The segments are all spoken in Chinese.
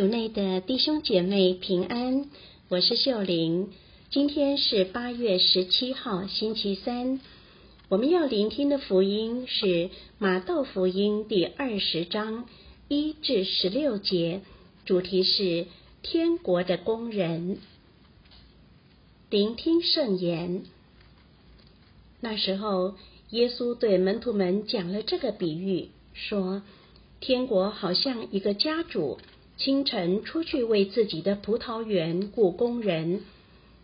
主内的弟兄姐妹平安，我是秀玲。今天是八月十七号，星期三。我们要聆听的福音是马窦福音第二十章一至十六节，主题是天国的工人。聆听圣言。那时候，耶稣对门徒们讲了这个比喻，说：“天国好像一个家主。”清晨出去为自己的葡萄园雇工人，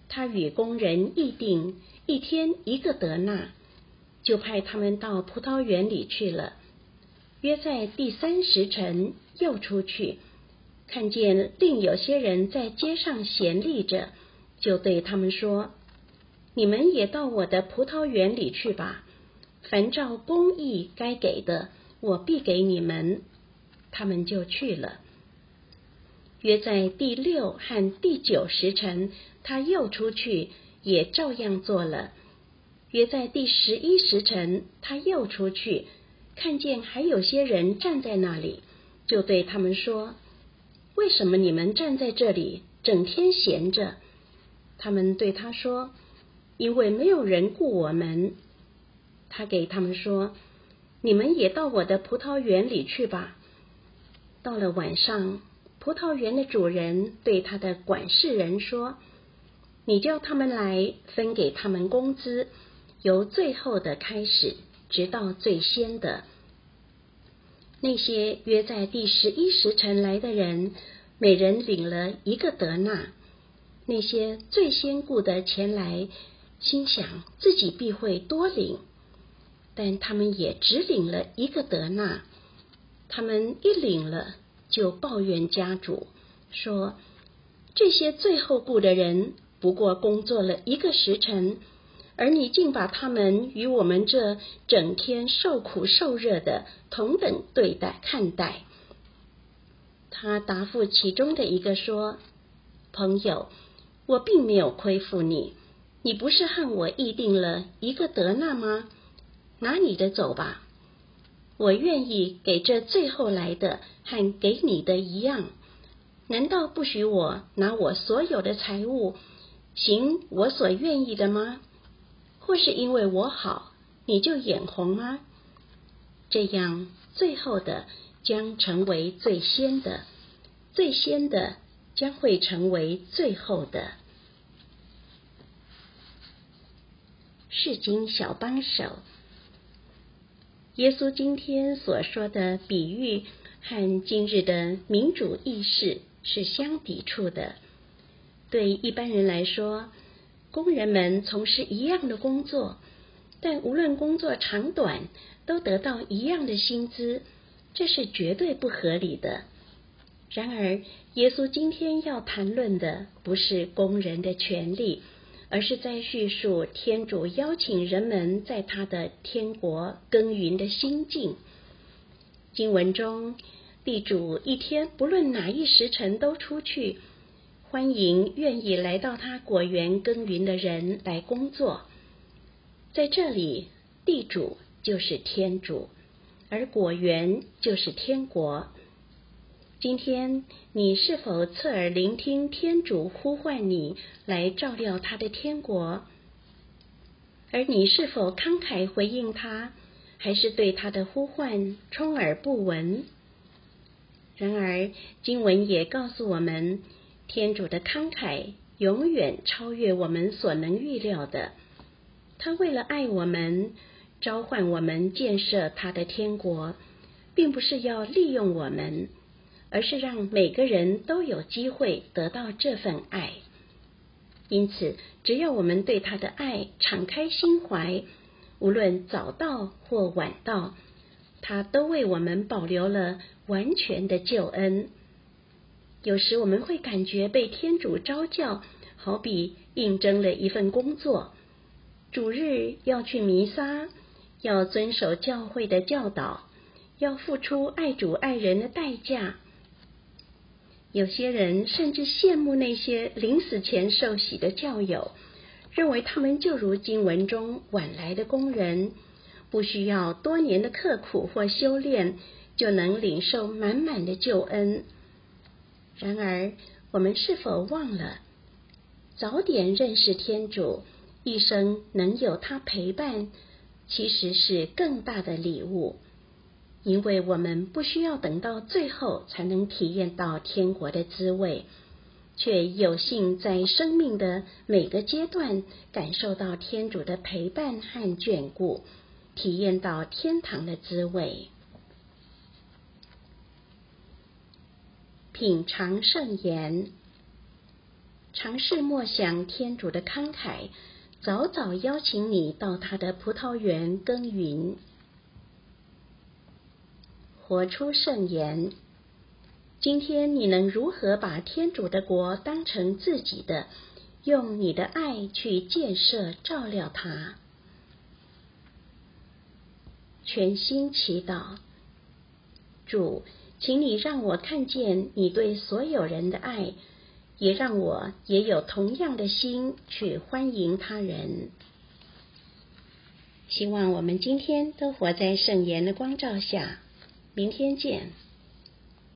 他与工人议定一天一个德纳，就派他们到葡萄园里去了。约在第三时辰又出去，看见另有些人在街上闲立着，就对他们说：“你们也到我的葡萄园里去吧，凡照公义该给的，我必给你们。”他们就去了。约在第六和第九时辰，他又出去，也照样做了。约在第十一时辰，他又出去，看见还有些人站在那里，就对他们说：“为什么你们站在这里，整天闲着？”他们对他说：“因为没有人雇我们。”他给他们说：“你们也到我的葡萄园里去吧。”到了晚上。葡萄园的主人对他的管事人说：“你叫他们来，分给他们工资，由最后的开始，直到最先的。那些约在第十一时辰来的人，每人领了一个德纳。那些最先雇的前来，心想自己必会多领，但他们也只领了一个德纳。他们一领了。”就抱怨家主说：“这些最后雇的人不过工作了一个时辰，而你竟把他们与我们这整天受苦受热的同等对待看待。”他答复其中的一个说：“朋友，我并没有亏负你，你不是和我议定了一个德纳吗？拿你的走吧。”我愿意给这最后来的和给你的一样，难道不许我拿我所有的财物行我所愿意的吗？或是因为我好，你就眼红吗？这样最后的将成为最先的，最先的将会成为最后的。世经小帮手。耶稣今天所说的比喻和今日的民主意识是相抵触的。对一般人来说，工人们从事一样的工作，但无论工作长短，都得到一样的薪资，这是绝对不合理的。然而，耶稣今天要谈论的不是工人的权利。而是在叙述天主邀请人们在他的天国耕耘的心境。经文中，地主一天不论哪一时辰都出去，欢迎愿意来到他果园耕耘的人来工作。在这里，地主就是天主，而果园就是天国。今天，你是否侧耳聆听天主呼唤你来照料他的天国？而你是否慷慨回应他，还是对他的呼唤充耳不闻？然而，经文也告诉我们，天主的慷慨永远超越我们所能预料的。他为了爱我们，召唤我们建设他的天国，并不是要利用我们。而是让每个人都有机会得到这份爱。因此，只要我们对他的爱敞开心怀，无论早到或晚到，他都为我们保留了完全的救恩。有时我们会感觉被天主召教，好比应征了一份工作，主日要去弥撒，要遵守教会的教导，要付出爱主爱人的代价。有些人甚至羡慕那些临死前受洗的教友，认为他们就如经文中晚来的工人，不需要多年的刻苦或修炼，就能领受满满的救恩。然而，我们是否忘了，早点认识天主，一生能有他陪伴，其实是更大的礼物。因为我们不需要等到最后才能体验到天国的滋味，却有幸在生命的每个阶段感受到天主的陪伴和眷顾，体验到天堂的滋味。品尝圣言，尝试默想天主的慷慨，早早邀请你到他的葡萄园耕耘。活出圣言。今天你能如何把天主的国当成自己的，用你的爱去建设、照料它？全心祈祷，主，请你让我看见你对所有人的爱，也让我也有同样的心去欢迎他人。希望我们今天都活在圣言的光照下。明天见。